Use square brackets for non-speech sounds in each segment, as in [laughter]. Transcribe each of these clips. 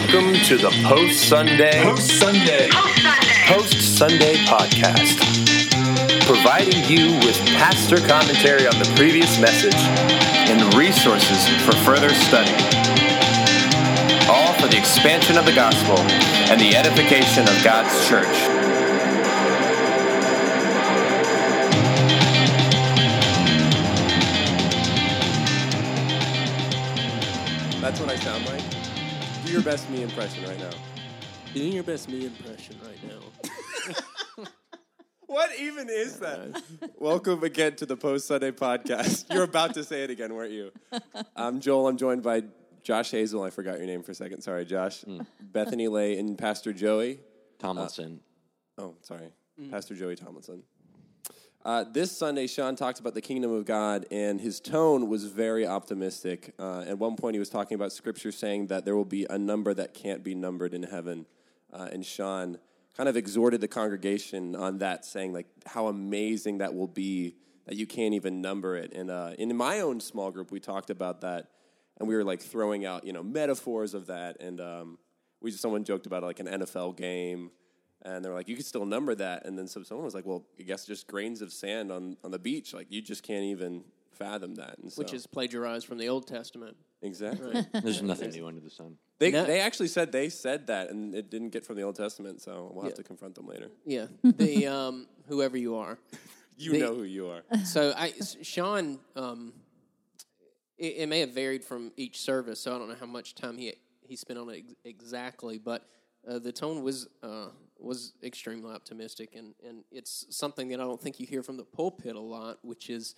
Welcome to the Post Sunday Post Sunday. Post Sunday podcast, providing you with pastor commentary on the previous message and resources for further study. All for the expansion of the gospel and the edification of God's church. That's what I sound like. Do your best me impression right now. Doing your best me impression right now. [laughs] What even is that? [laughs] Welcome again to the Post Sunday podcast. You're about to say it again, weren't you? [laughs] I'm Joel. I'm joined by Josh Hazel. I forgot your name for a second. Sorry, Josh. Mm. Bethany Lay and Pastor Joey. Tomlinson. Uh, oh, sorry. Mm. Pastor Joey Tomlinson. Uh, this Sunday, Sean talked about the kingdom of God, and his tone was very optimistic. Uh, at one point, he was talking about scripture saying that there will be a number that can't be numbered in heaven. Uh, and Sean kind of exhorted the congregation on that, saying like how amazing that will be that you can't even number it. And uh, in my own small group, we talked about that, and we were like throwing out you know metaphors of that, and um, we someone joked about like an NFL game. And they were like, you could still number that. And then some, someone was like, well, I guess just grains of sand on, on the beach. Like, you just can't even fathom that. And Which is plagiarized from the Old Testament. exactly. There's [laughs] nothing new under the sun. They, No. they actually said they said that, and it didn't get from the Old Testament. So we'll have Yeah. to confront them later. Yeah. the um, whoever you are. [laughs] You The- know who you are. [laughs] So I Sean um, it, it may have varied from each service, so I don't know how much time he he spent on it ex- exactly, but uh, the tone was uh, was extremely optimistic, and, and it's something that I don't think you hear from the pulpit a lot, which is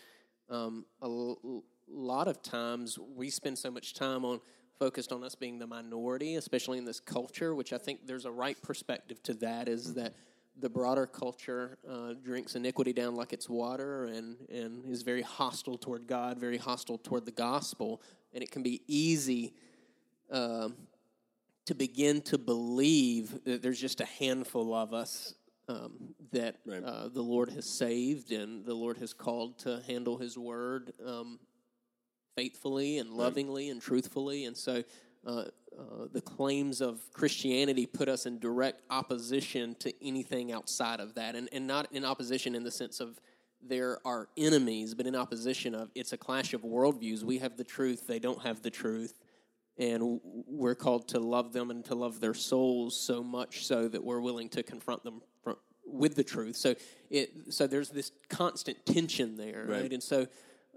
um, a l- lot of times we spend so much time on focused on us being the minority, especially in this culture, which I think there's a right perspective to that. Is that the broader culture uh, drinks iniquity down like it's water and, and is very hostile toward God, very hostile toward the gospel. And it can be easy um, to begin to believe that there's just a handful of us um, that Right. uh, the Lord has saved and the Lord has called to handle His word um, faithfully and lovingly and truthfully. And so uh, uh, the claims of Christianity put us in direct opposition to anything outside of that, and, and not in opposition in the sense of there are enemies, but in opposition of it's a clash of worldviews. We have the truth, they don't have the truth. And we're called to love them and to love their souls so much so that we're willing to confront them fr- with the truth. So it so there's this constant tension there, right? Right. And so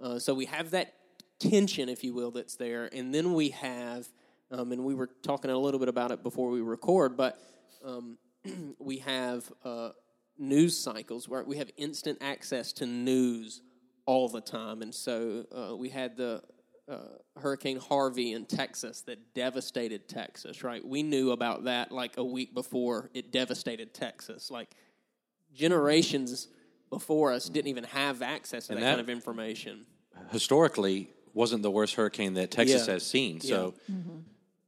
uh, so we have that tension, if you will, that's there, and then we have, um, and we were talking a little bit about it before we record, but um, [clears throat] we have uh, news cycles where we have instant access to news all the time, and so uh, we had the uh, Hurricane Harvey in Texas that devastated Texas. Right, we knew about that like a week before it devastated Texas. Like generations before us didn't even have access to that, that- kind of information. Historically, wasn't the worst hurricane that Texas Yeah. has seen. So,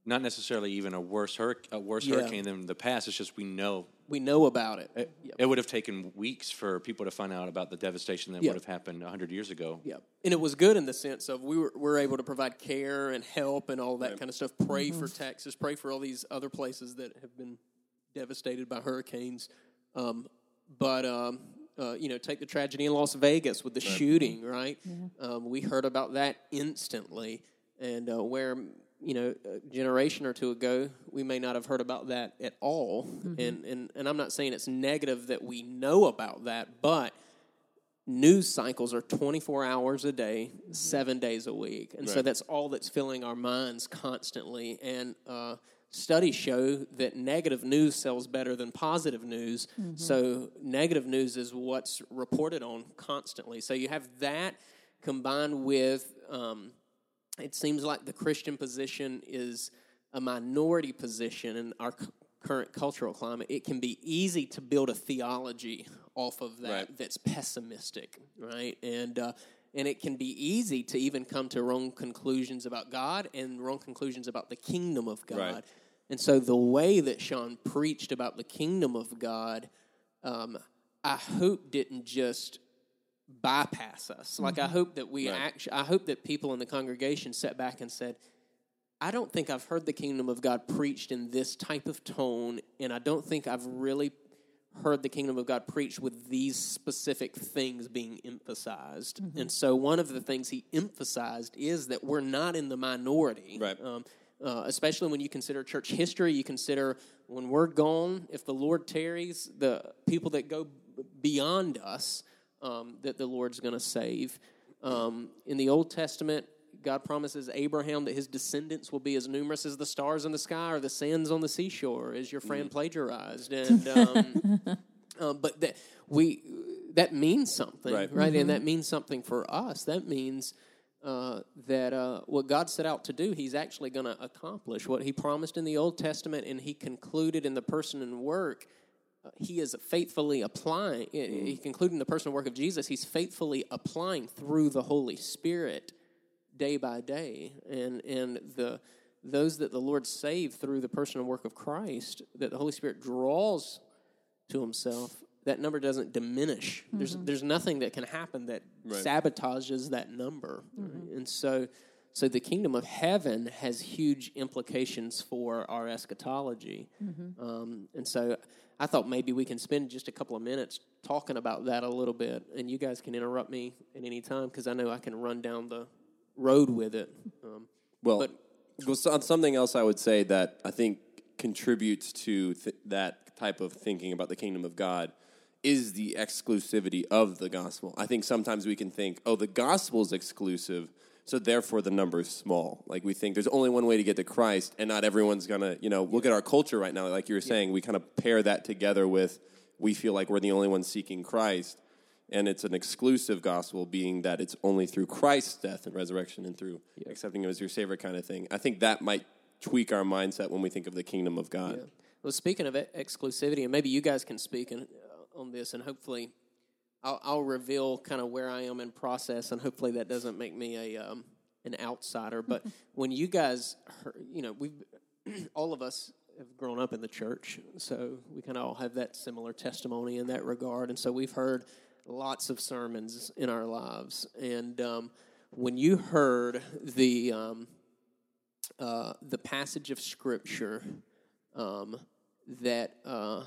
not necessarily even a worse hurric- a worse Yeah. hurricane than the past. It's just we know We know about it. it, Yep. it would have taken weeks for people to find out about the devastation that Yeah. would have happened hundred years ago. Yep. And it was good in the sense of we were, were able to provide care and help and all that kind of stuff. Pray for Texas, pray for all these other places that have been devastated by hurricanes. Um, but, um, uh, you know, take the tragedy in Las Vegas with the shooting, right? Um, we heard about that instantly. And uh, where, you know, a generation or two ago, we may not have heard about that at all. And, and, and I'm not saying it's negative that we know about that, but news cycles are 24 hours a day, seven days a week. And so that's all that's filling our minds constantly. And uh, studies show that negative news sells better than positive news. So negative news is what's reported on constantly. So you have that combined with um, it seems like the Christian position is a minority position in our c- current cultural climate. It can be easy to build a theology off of that Right. that's pessimistic, right? And uh, and it can be easy to even come to wrong conclusions about God and wrong conclusions about the kingdom of God. Right. And so the way that Sean preached about the kingdom of God, um, I hope didn't just bypass us. Like I hope that we Right. actually, I hope that people in the congregation sat back and said, I don't think I've heard the kingdom of God preached in this type of tone, and I don't think I've really heard the kingdom of God preached with these specific things being emphasized. Mm-hmm. And so, one of the things he emphasized is that we're not in the minority. Right. Um, uh, especially when you consider church history, you consider when we're gone, if the Lord tarries, the people that go b- beyond us, um, that the Lord's going to save. Um, in the Old Testament, God promises Abraham that his descendants will be as numerous as the stars in the sky or the sands on the seashore, as your friend plagiarized. [laughs] And um, um, but that we that means something, Right. right? And that means something for us. That means uh, that uh, what God set out to do, He's actually going to accomplish what He promised in the Old Testament, and He concluded in the person and work. He is faithfully applying. Eh, eh, he concluded in the personal work of Jesus. He's faithfully applying through the Holy Spirit day by day, and and the those that the Lord saved through the personal work of Christ, that the Holy Spirit draws to Himself, that number doesn't diminish. There's mm-hmm. there's nothing that can happen that sabotages that number, mm-hmm. and so so the kingdom of heaven has huge implications for our eschatology, um, and so. I thought maybe we can spend just a couple of minutes talking about that a little bit, and you guys can interrupt me at any time because I know I can run down the road with it. Um, Well, But- well, so- something else I would say that I think contributes to th- that type of thinking about the kingdom of God is the exclusivity of the gospel. I think sometimes we can think, oh, the gospel is exclusive, so therefore the number is small. Like we think there's only one way to get to Christ, and not everyone's gonna, you know, look at our culture right now. Like you were saying, we kind of pair that together with we feel like we're the only ones seeking Christ and it's an exclusive gospel, being that it's only through Christ's death and resurrection and through accepting Him as your Savior, kind of thing. I think that might tweak our mindset when we think of the kingdom of God. Well, speaking of exclusivity, and maybe you guys can speak in, uh, on this, and hopefully, I'll, I'll reveal kind of where I am in process, and hopefully that doesn't make me a um, an outsider. But [laughs] when you guys, heard, you know, we [clears throat] all of us have grown up in the church, so we kind of all have that similar testimony in that regard, and so we've heard lots of sermons in our lives, and um, when you heard the um, uh, the passage of scripture um, that uh,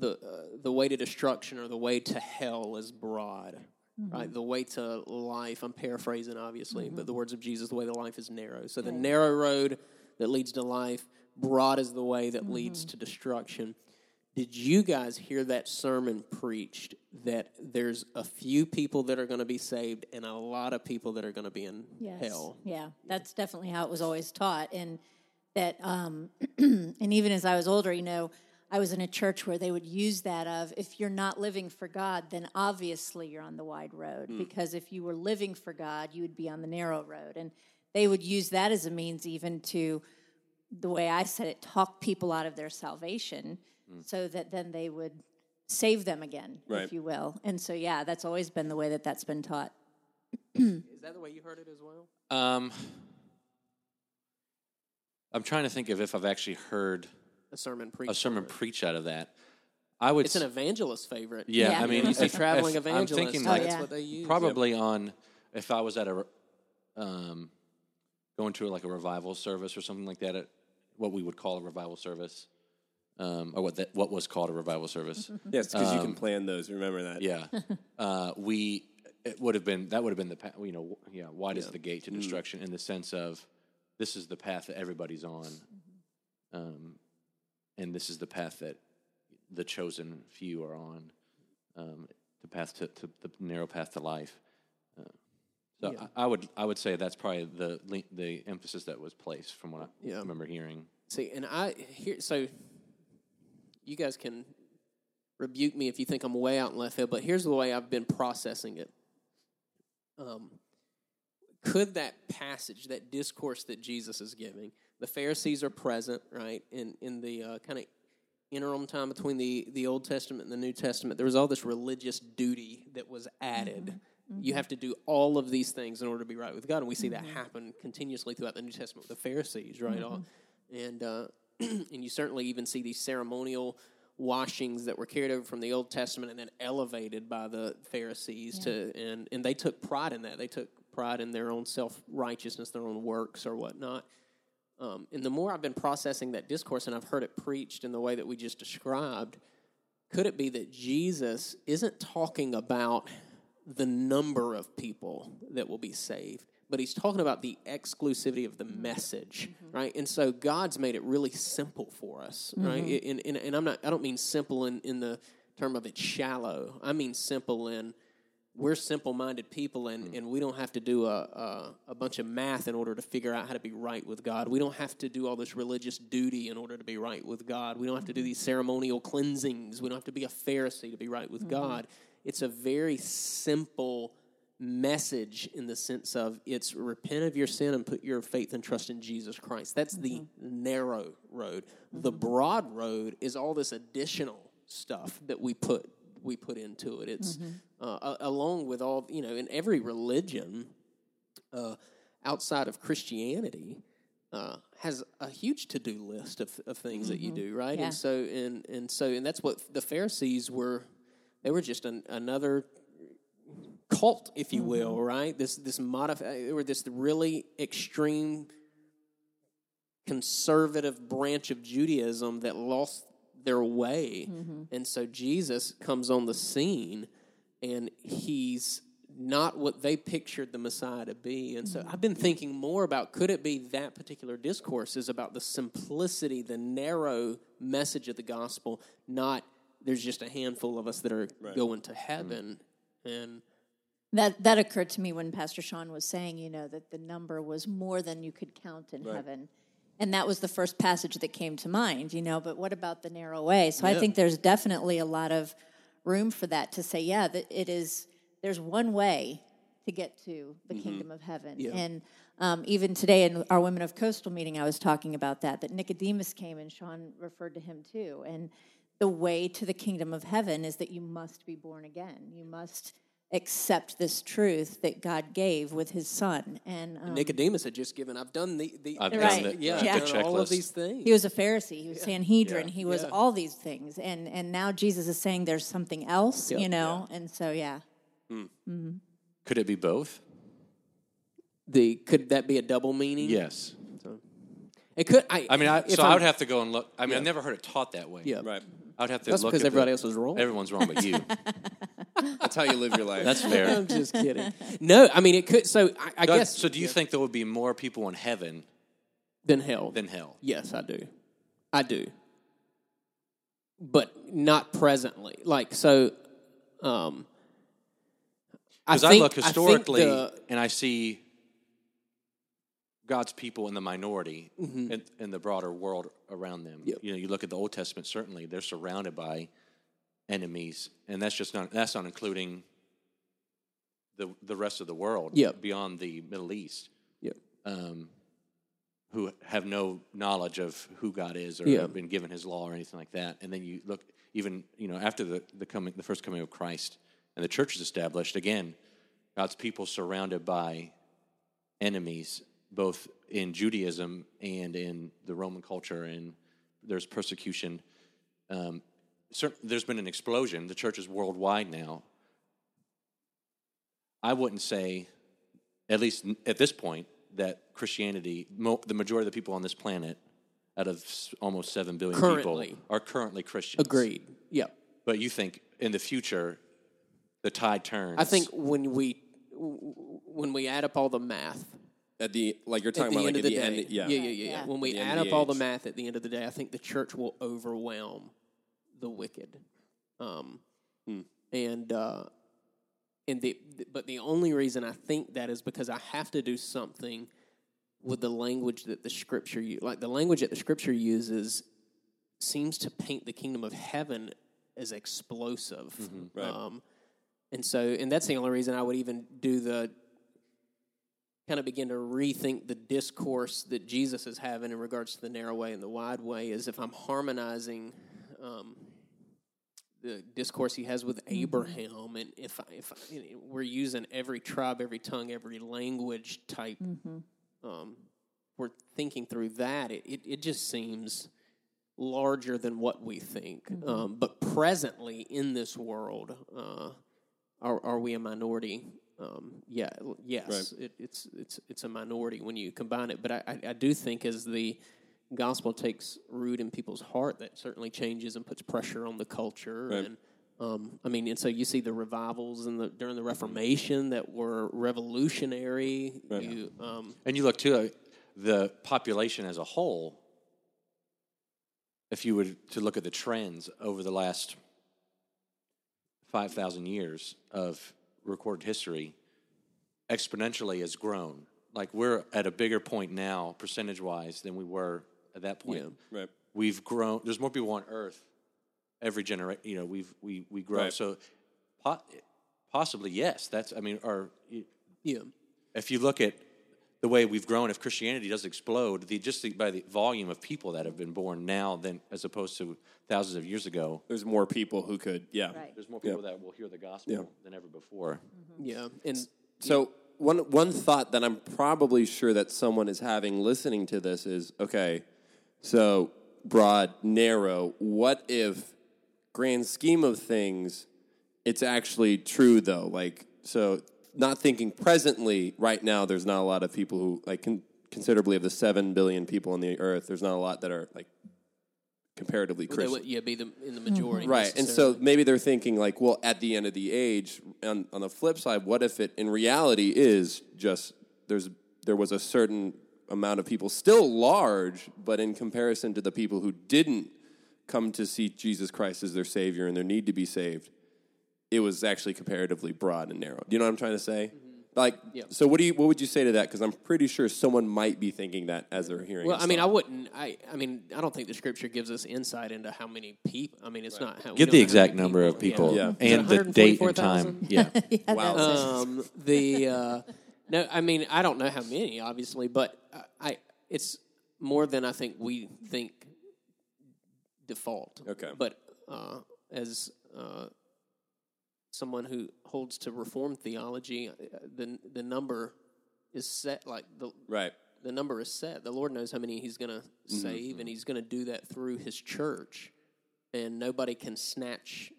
the uh, the way to destruction or the way to hell is broad, right? The way to life. I'm paraphrasing, obviously, but the words of Jesus: the way to life is narrow. So the narrow road that leads to life, broad is the way that leads to destruction. Did you guys hear that sermon preached that there's a few people that are going to be saved and a lot of people that are going to be in Yes. hell? Yeah, that's definitely how it was always taught. And that, um, [clears throat] and even as I was older, you know, I was in a church where they would use that of if you're not living for God, then obviously you're on the wide road. Because if you were living for God, you would be on the narrow road. And they would use that as a means even to, the way I said it, talk people out of their salvation so that then they would save them again, Right. if you will. And so, yeah, that's always been the way that that's been taught. [clears throat] Is that the way you heard it as well? Um, I'm trying to think of if I've actually heard A sermon preached. a sermon preached out of that. I would. It's an evangelist favorite. yeah, Yeah. I mean, You see traveling if I'm evangelists. thinking Oh, like that's yeah. what they use. probably on if I was at a um, going to like a revival service or something like that at what we would call a revival service, um, or what that what was called a revival service. [laughs] Yes, because you can plan those. Remember that. yeah, [laughs] uh, we it would have been that would have been the pa- you know yeah wide is the gate to destruction in the sense of this is the path that everybody's on, um, and this is the path that the chosen few are on, um, the path to, to the narrow path to life. Uh, so I, I would I would say that's probably the the emphasis that was placed from what I Yeah. remember hearing. See, and I here so you guys can rebuke me if you think I'm way out in left field, but here's the way I've been processing it. Um, could that passage, that discourse that Jesus is giving, the Pharisees are present, right, in in the uh, kind of interim time between the the Old Testament and the New Testament. There was all this religious duty that was added. You have to do all of these things in order to be right with God, and we see that happen continuously throughout the New Testament with the Pharisees, right? All, and uh, [clears throat] and you certainly even see these ceremonial washings that were carried over from the Old Testament and then elevated by the Pharisees to and and they took pride in that. They took pride in their own self righteousness, their own works or whatnot. Um, and the more I've been processing that discourse and I've heard it preached in the way that we just described, could it be that Jesus isn't talking about the number of people that will be saved, but he's talking about the exclusivity of the message, right? And so God's made it really simple for us, right? And, and, and I'm not, I don't mean simple in, in the term of it's shallow. I mean simple in we're simple-minded people and, mm. and we don't have to do a, a, a bunch of math in order to figure out how to be right with god. We don't have to do all this religious duty in order to be right with god. We don't have to do mm-hmm. these ceremonial cleansings. We don't have to be a pharisee to be right with mm-hmm. god. It's a very simple message in the sense of it's repent of your sin and put your faith and trust in jesus christ. That's the mm-hmm. narrow road. The broad road is all this additional stuff that we put we put into it. It's uh, along with all you know in every religion uh, outside of Christianity uh, has a huge to do list of, of things that you do right, Yeah. and so and and so and that's what the Pharisees were. They were just an, another cult, if you will, right? This this modify or this really extreme conservative branch of Judaism that lost their way. Mm-hmm. And so Jesus comes on the scene and he's not what they pictured the Messiah to be. And so mm-hmm. I've been thinking more about could it be that particular discourse is about the simplicity, the narrow message of the gospel, not there's just a handful of us that are going to mm-hmm. heaven. And That that occurred to me when Pastor Sean was saying, you know, that the number was more than you could count in heaven. And that was the first passage that came to mind, you know, but what about the narrow way? So I think there's definitely a lot of room for that to say, yeah, that it is there's one way to get to the kingdom of heaven. And um, even today in our Women of Coastal meeting, I was talking about that, that Nicodemus came and Sean referred to him too. And the way to the kingdom of heaven is that you must be born again. You must accept this truth that God gave with his son. And um, Nicodemus had just given, I've done the, the I've Right. done the, yeah, Yeah. I've done all of these things. he was a Pharisee, he was Sanhedrin, Yeah. he was Yeah. all these things. And, and now Jesus is saying there's something else, Yep. you know? And so, yeah. Could it be both? the could that be a double meaning? Yes. It could. I, I mean, I, so I I'm- would have to go and look. I mean, I've never heard it taught that way. Yeah. Right. I would have to That's look because at the- everybody else was wrong. Everyone's wrong but you. [laughs] That's how you live your life. That's fair. I'm just kidding. No, I mean it could. So I, I Doug, guess so do you think there would be more people in heaven than hell. than hell? yes, I do. I do. But not presently. Like so. Um. Because I, think- look think historically the- and I see God's people in the minority Mm-hmm. in, in the broader world around them. You know, you look at the Old Testament. Certainly, they're surrounded by enemies, and that's just not that's not including the the rest of the world Yep. beyond the Middle East. Yep. um, who have no knowledge of who God is or have been given His law or anything like that. And then you look even you know after the the coming the first coming of Christ and the church is established again, God's people surrounded by enemies both in Judaism and in the Roman culture and there's persecution. Um, there's been an explosion. The church is worldwide now. I wouldn't say at least at this point, that Christianity, mo- the majority of the people on this planet, out of s- almost seven billion Currently. people, are currently Christians. Agreed. Yep. But you think in the future, the tide turns. I think when we when we add up all the math At the like you're at talking the about end like of at the the day, end. Yeah. yeah, yeah, yeah. Yeah. When we add up all the math at the end of the day, I think the church will overwhelm the wicked. Um, Hmm. And uh, and the but the only reason I think that is because I have to do something with the language that the scripture u- like the language that the scripture uses seems to paint the kingdom of heaven as explosive. Mm-hmm. Right. Um, and so, and that's the only reason I would even do the kind of begin to rethink the discourse that Jesus is having in regards to the narrow way and the wide way is if I'm harmonizing um, the discourse he has with Abraham, and if I, if I, you know, we're using every tribe, every tongue, every language type, um, we're thinking through that. It, it it just seems larger than what we think. Um, but presently in this world, uh, are are we a minority um, yeah, l- yes, it, it's it's it's a minority when you combine it. But I, I, I do think as the gospel takes root in people's heart, that certainly changes and puts pressure on the culture. Right. And um, I mean, and so you see the revivals in the during the Reformation that were revolutionary. You, um, And you look too, uh, the population as a whole. If you were to look at the trends over the last five thousand years of recorded history, exponentially has grown. Like we're at a bigger point now, percentage wise, than we were at that point. Yeah. Right. We've grown. There's more people on Earth every generation. You know, we've we we grow. Right. So, po- possibly yes. That's. I mean, or yeah, if you look at the way we've grown, if Christianity does explode, the, just the, by the volume of people that have been born now than as opposed to thousands of years ago, There's more people who could, yeah. Right. there's more people that will hear the gospel Yeah. than ever before. Mm-hmm. yeah, and So one one thought that I'm probably sure that someone is having listening to this is okay. So broad, narrow. What if, grand scheme of things, it's actually true though? Like so, not thinking presently. Right now, there's not a lot of people who like con- considerably of the seven billion people on the earth. There's not a lot that are like comparatively Christian. would yeah be the in the majority, mm-hmm. Right. And so maybe they're thinking like, well, at the end of the age, on, on the flip side, what if it in reality is just there's there was a certain amount of people still large, but in comparison to the people who didn't come to see Jesus Christ as their savior and their need to be saved, it was actually comparatively broad and narrow. Do you know what I'm trying to say? Like, Yeah. so what do you what would you say to that? Because I'm pretty sure someone might be thinking that as they're hearing. Well, this I mean, I wouldn't. I, I mean, I don't think the scripture gives us insight into how many people. I mean, it's not. How, we Give the know how exact many number of people Yeah. and the date and time. Yeah. [laughs] Yeah, Wow. [laughs] Um, the uh, no, I mean, I don't know how many, obviously, but I, I it's more than I think we think default. Okay. but uh, as uh, someone who holds to reform theology, the the number is set like the right. the number is set. The Lord knows how many He's going to Mm-hmm. save, and He's going to do that through His church. And nobody can snatch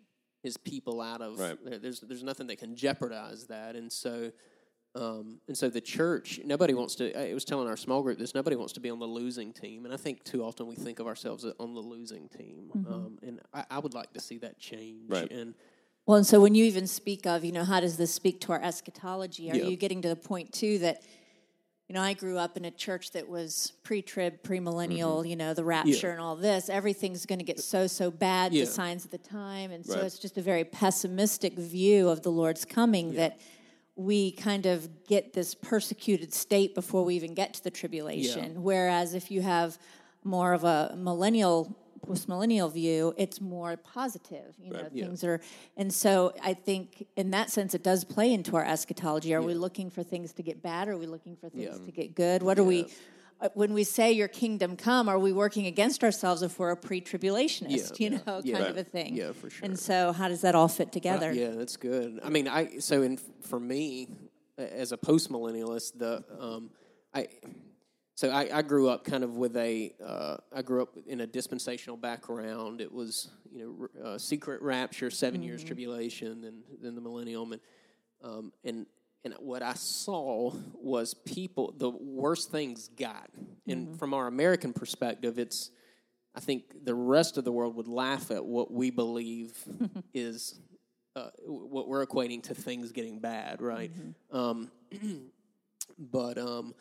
His people out of. Right. there- There's there's nothing that can jeopardize that, and so. Um, and so the church, nobody wants to. I was telling our small group this. Nobody wants to be on the losing team, and I think too often we think of ourselves on the losing team. Um, and I, I would like to see that change. Right. And Well, and so when you even speak of, you know, how does this speak to our eschatology? Are Yeah. you getting to the point too that, you know, I grew up in a church that was pre-trib, premillennial, you know, the rapture and all this. Everything's going to get so so bad. Yeah. The signs of the time, and so Right. it's just a very pessimistic view of the Lord's coming that. We kind of get this persecuted state before we even get to the tribulation. Whereas if you have more of a millennial post-millennial view, it's more positive. You know, Yeah. things are, and so I think in that sense, it does play into our eschatology. Are we looking for things to get bad? Are we looking for things Yeah. to get good? What are we? Uh, When we say "Your kingdom come," are we working against ourselves if we're a pre-tribulationist? Yeah. You know, Yeah. kind Right. of a thing. Yeah, for sure. And so, how does that all fit together? Yeah, that's good. I mean, I so in for me as a post millennialist, the um, I so I, I grew up kind of with a uh, I grew up in a dispensational background. It was you know uh, secret rapture, 7 years tribulation, and then the millennium, and um, and and what I saw was people the worst things got, and from our American perspective, it's I think the rest of the world would laugh at what we believe [laughs] is uh, what we're equating to things getting bad, right? Um, [clears throat] but um,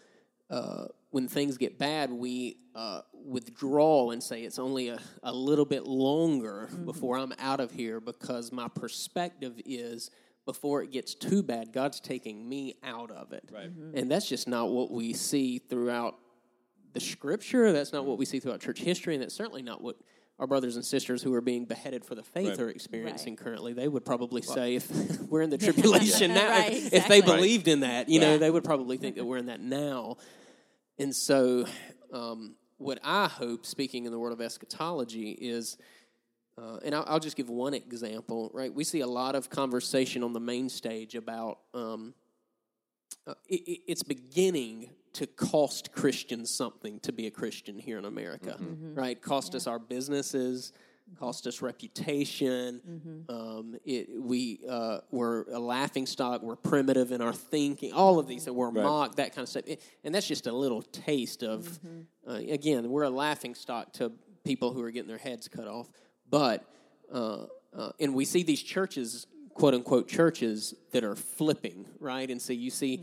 uh, when things get bad, we uh, withdraw and say it's only a, a little bit longer before I'm out of here because my perspective is before it gets too bad, God's taking me out of it. Right. And that's just not what we see throughout the scripture. That's not what we see throughout church history, and that's certainly not what our brothers and sisters who are being beheaded for the faith Right. are experiencing Right. currently. They would probably say, if [laughs] we're in the [laughs] tribulation now, Right, if, if they exactly. believed in that, you know, they would probably think that we're in that now. And so, um, what I hope, speaking in the world of eschatology, is uh, and I'll, I'll just give one example, right? We see a lot of conversation on the main stage about um, uh, it, it- it's beginning to cost Christians something to be a Christian here in America, right? Cost us our businesses, cost us reputation. Um, it, we uh, we're a laughing stock. We're primitive in our thinking. All of these that we're mocked, that kind of stuff. It- and that's just a little taste of. Uh, again, we're a laughing stock to people who are getting their heads cut off. But uh, uh, and we see these churches, quote unquote churches, that are flipping, right? And so you see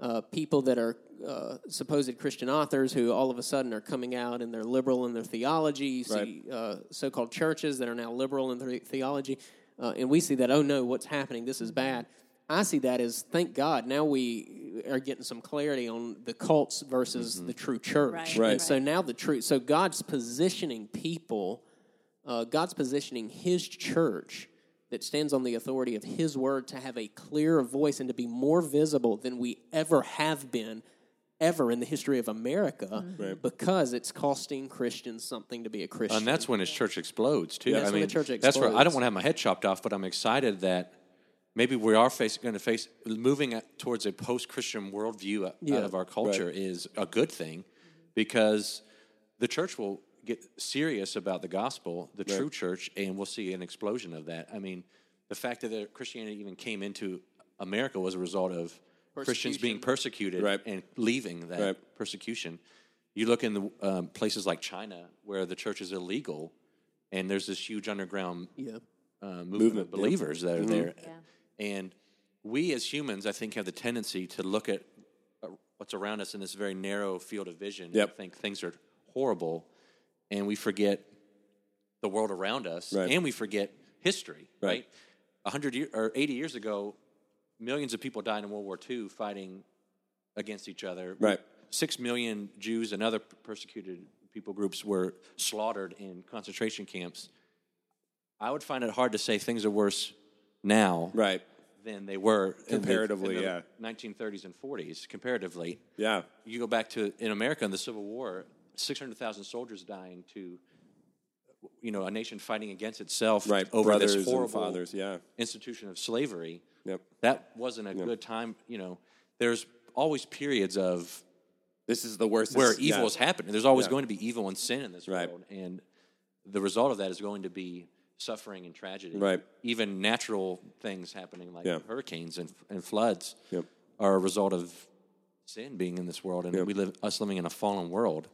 uh, people that are uh, supposed Christian authors who all of a sudden are coming out and they're liberal in their theology. You see uh, so called churches that are now liberal in their theology. Uh, and we see that, oh no, what's happening? This is bad. I see that as thank God now we are getting some clarity on the cults versus the true church. Right, Right. So now the truth. So God's positioning people. Uh, God's positioning His church that stands on the authority of His word to have a clearer voice and to be more visible than we ever have been, ever in the history of America, because it's costing Christians something to be a Christian. And that's when his church explodes too. That's I when mean, the church that's where I don't want to have my head chopped off, but I'm excited that maybe we are face, going to face moving at, towards a post-Christian worldview out, Yeah. of our culture is a good thing because the church will get serious about the gospel, the true church, and we'll see an explosion of that. I mean, the fact that Christianity even came into America was a result of Christians being persecuted Right. and leaving that Right. persecution. You look in the um, places like China where the church is illegal, and there's this huge underground yeah. uh, movement, Movement, of believers that are there. Yeah. And we as humans, I think, have the tendency to look at uh, what's around us in this very narrow field of vision Yep. and think things are horrible, and we forget the world around us, Right. and we forget history. Right. Right, a hundred year, or eighty years ago, millions of people died in World War II fighting against each other. Right. Six million Jews and other persecuted people groups were slaughtered in concentration camps. I would find it hard to say things are worse now Right. than they were in the- Comparatively, in the yeah. 1930s and 40s. Comparatively, Yeah. you go back to in America in the Civil War, 600,000 soldiers dying to, you know, a nation fighting against itself Right. over Brothers this horrible fathers. Yeah. institution of slavery. Yep. That wasn't a good time. You know, there's always periods of This is the worst. where evil yeah. is happening. There's always Yeah. going to be evil and sin in this Right. world, and the result of that is going to be suffering and tragedy. Right. Even natural things happening like Yeah. hurricanes and, and floods Yep. are a result of sin being in this world, and Yep. we live us living in a fallen world.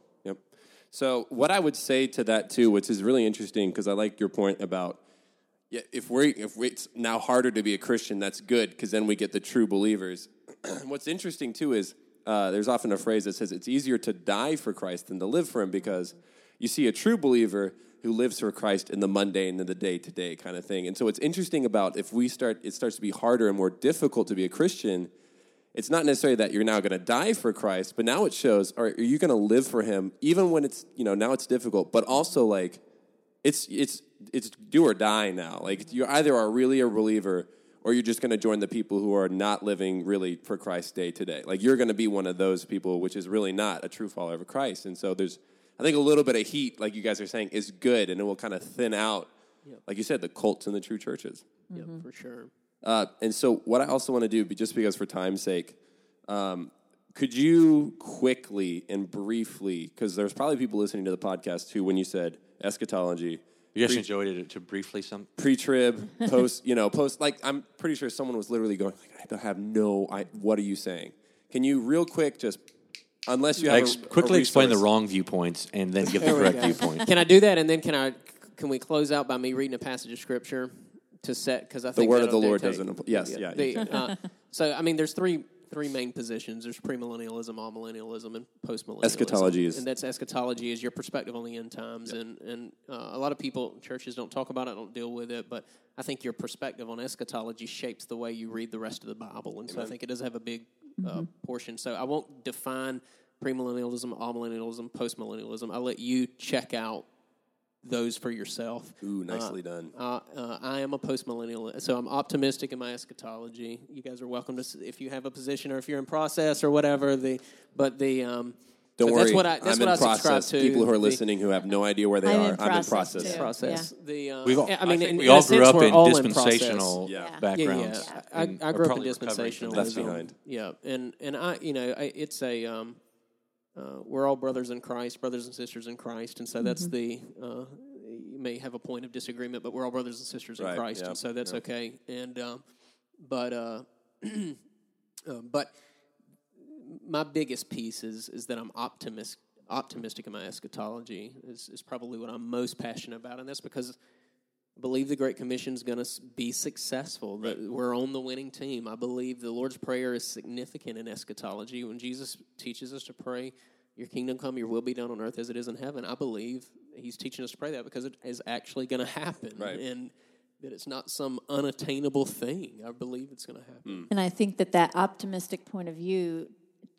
So what I would say to that too, which is really interesting, because I like your point about yeah, if we if we, it's now harder to be a Christian, that's good because then we get the true believers. [clears throat] What's interesting too is uh, there's often a phrase that says it's easier to die for Christ than to live for Him because you see a true believer who lives for Christ in the mundane and the day to day kind of thing. And so it's interesting about if we start, it starts to be harder and more difficult to be a Christian it's not necessarily that you're now going to die for Christ, but now it shows are, are you going to live for him even when it's, you know, now it's difficult, but also like it's it's it's do or die now. Like you either are really a believer or you're just going to join the people who are not living really for Christ day to day. Like you're going to be one of those people which is really not a true follower of Christ. And so there's I think a little bit of heat like you guys are saying is good and it will kind of thin out like you said the cults and the true churches. Yeah, mm-hmm. for sure. Uh, and so, what I also want to do, but just because for time's sake, um, could you quickly and briefly, because there's probably people listening to the podcast who, when you said eschatology, You guys enjoyed it to briefly some. pre-trib, [laughs] post, you know, post, like I'm pretty sure someone was literally going, like, I don't have no, I, what are you saying? Can you real quick just, unless you have Ex- a, a quickly explain the wrong viewpoints and then give the [laughs] correct viewpoint. Can I do that, and then can I? Can we close out by me reading a passage of scripture to set? Because I think the word of the Lord dictate- doesn't apply- yes, yeah, The, you uh, so I mean, there's three three main positions. There's premillennialism, amillennialism, and postmillennialism. Eschatology is- and that's eschatology is your perspective on the end times, and and uh, a lot of people churches don't talk about it, don't deal with it, but I think your perspective on eschatology shapes the way you read the rest of the Bible, and so I think it does have a big uh, portion. So I won't define premillennialism, amillennialism, postmillennialism. I'll let you check out those for yourself. Ooh, nicely done. Uh, uh, I am a postmillennial, so I'm optimistic in my eschatology. You guys are welcome to, if you have a position or if you're in process or whatever. The but the um, Don't but worry, That's what I, that's I'm what in I subscribe process. to. People who are the listening who have no idea where they I'm are, in I'm in process, process. too. Process. The uh, We've all, I mean, think in, we in all grew up in all in dispensational Yeah. Yeah. Yeah, backgrounds. yeah. I, I grew up in probably recovering dispensationalism. Left behind. Yeah, and and I, you know, I, it's a um, uh, we're all brothers in Christ, brothers and sisters in Christ, and so that's the uh, may have a point of disagreement, but we're all brothers and sisters in Christ, yeah, and so that's yeah. okay. And um, but uh, [clears throat] uh, but my biggest piece is is that I'm optimist optimistic in my eschatology is, is probably what I'm most passionate about, and that's because I believe the Great Commission is going to be successful. That we're on the winning team. I believe the Lord's Prayer is significant in eschatology. When Jesus teaches us to pray, "Your kingdom come, Your will be done on earth as it is in heaven," I believe He's teaching us to pray that because it is actually going to happen, Right. and that it's not some unattainable thing. I believe it's going to happen. Hmm. And I think that that optimistic point of view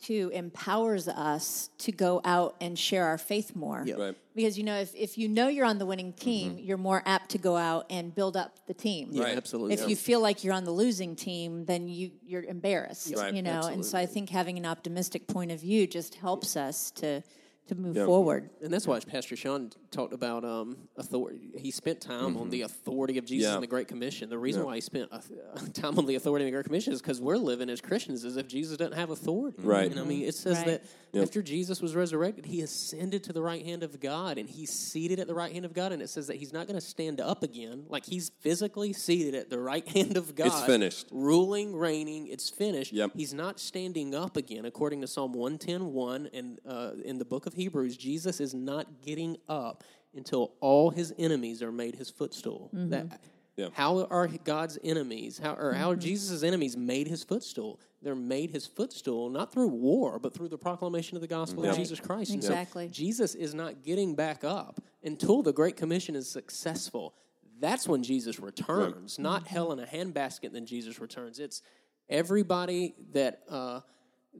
too empowers us to go out and share our faith more. Right. Because you know, if, if you know you're on the winning mm-hmm. team, you're more apt to go out and build up the team. Yeah, Right. absolutely. If you feel like you're on the losing team, then you you're embarrassed. Right. You know, and so I think having an optimistic point of view just helps us to to move forward. And that's why Pastor Sean talked about um, authority. He spent time on the authority of Jesus Yeah. and the Great Commission. The reason why he spent uh, [laughs] time on the authority of the Great Commission is because we're living as Christians as if Jesus doesn't have authority. Right. And I mean, it says Right. that after Jesus was resurrected, he ascended to the right hand of God and he's seated at the right hand of God. And it says that he's not going to stand up again. Like he's physically seated at the right [laughs] hand of God. It's finished. Ruling, reigning, it's finished. Yep. He's not standing up again, according to Psalm 110.1 and uh, in the book of Hebrews. Jesus is not getting up until all his enemies are made his footstool. That, Yeah. How are God's enemies, how, or how are Jesus' enemies made his footstool? They're made his footstool not through war, but through the proclamation of the gospel of Right. Jesus Christ. And so Exactly. Jesus is not getting back up until the Great Commission is successful. That's when Jesus returns, not hell in a handbasket. Then Jesus returns. It's everybody that uh,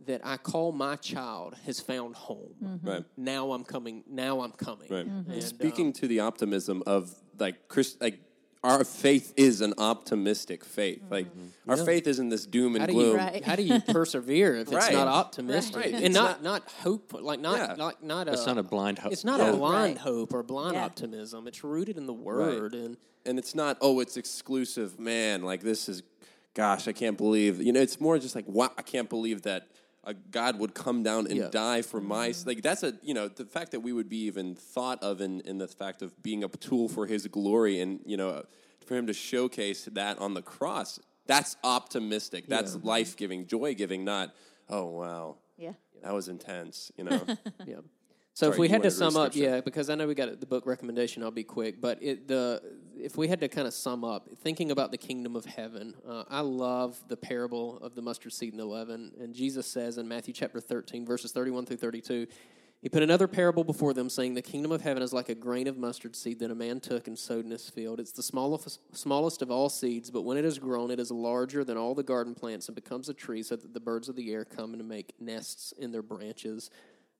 that I call my child has found home. Mm-hmm. Right. Now I'm coming. Now I'm coming. Right. Mm-hmm. And, Speaking um, to the optimism of like Chris, like our faith is an optimistic faith. Like mm-hmm. our faith isn't this doom and how do gloom. you Right. how do you [laughs] persevere if it's Right. not optimistic Right. and not, not hope like not Yeah. like not a It's not a blind hope. it's not Yeah. a blind Right. hope or blind Yeah. optimism. It's rooted in the word and and it's not oh it's exclusive man like this is gosh i can't believe you know it's more just like wow i can't believe that a god would come down and Yeah. die for my mm. like that's a you know the fact that we would be even thought of in, in the fact of being a tool for his glory and you know for him to showcase that on the cross that's optimistic that's life-giving joy-giving not oh wow Yeah. that was intense you know [laughs] Yeah. So if we had to sum up, yeah, because I know we got the book recommendation. I'll be quick, but it, the if we had to kind of sum up, thinking about the kingdom of heaven, uh, I love the parable of the mustard seed and the leaven, and Jesus says in Matthew chapter thirteen, verses thirty-one through thirty-two. He put another parable before them, saying, The kingdom of heaven is like a grain of mustard seed that a man took and sowed in his field. It's the smallest, smallest of all seeds, but when it is grown, it is larger than all the garden plants and becomes a tree, so that the birds of the air come and make nests in their branches.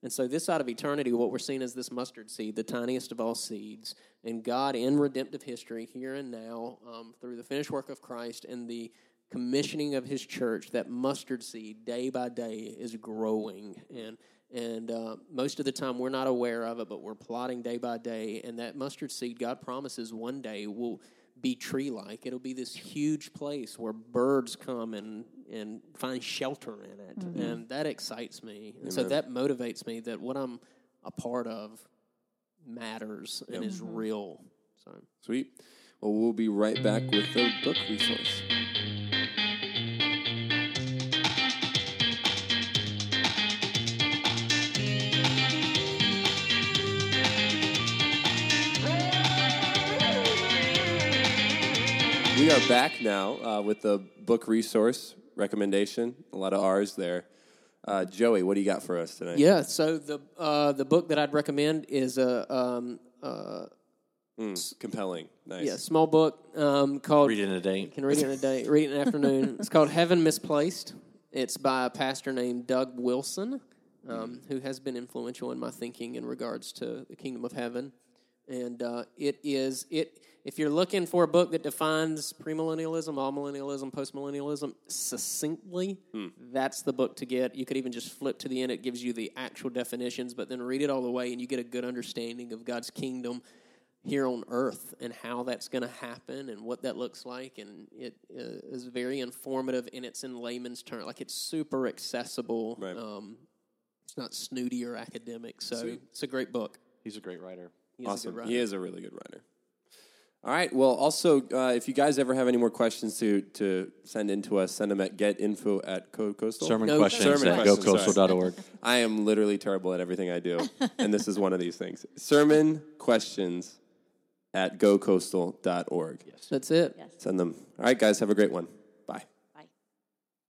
And so, this side of eternity, what we're seeing is this mustard seed, the tiniest of all seeds. And God, in redemptive history, here and now, um, through the finished work of Christ and the commissioning of His church, that mustard seed, day by day, is growing. And and uh, most of the time, we're not aware of it, but we're plotting day by day. And that mustard seed, God promises one day will be tree like. It'll be this huge place where birds come and, and find shelter in it. And that excites me. And so that motivates me that what I'm a part of matters and is real. So. Sweet. Well we'll be right back with the book resource. We are back now uh, with the book resource recommendation. A lot of R's there. Uh, Joey, what do you got for us tonight? yeah, so the uh, the book that I'd recommend is a um, uh, Mm, compelling. Nice. yeah small book um, called Read it in a day. You can read it in a day, read it in an afternoon. It's called Heaven Misplaced. It's by a pastor named Doug Wilson, um, who has been influential in my thinking in regards to the kingdom of heaven. And uh, it is it. If you're looking for a book that defines premillennialism, amillennialism, postmillennialism succinctly, that's the book to get. You could even just flip to the end; it gives you the actual definitions, but then read it all the way, and you get a good understanding of God's kingdom here on earth and how that's going to happen and what that looks like and it uh, is very informative and it's in layman's terms like it's super accessible Right. um, it's not snooty or academic so Sweet. it's a great book He's a great writer. He's a good awesome. He is a really good writer. All right. Well, also, uh, if you guys ever have any more questions to to send in to us, send them at getinfo at Code Coastal. Sermon No, questions sermon at questions, gocoastal.org. [laughs] [laughs] I am literally terrible at everything I do, [laughs] and this is one of these things. Sermon questions at gocoastal.org. Yes. That's it. Yes. Send them. All right, guys. Have a great one.